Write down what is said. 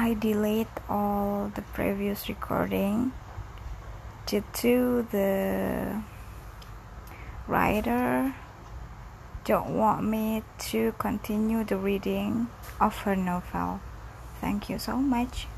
I delete all the previous recording due to the writer don't want me to continue the reading of her novel. Thank you so much.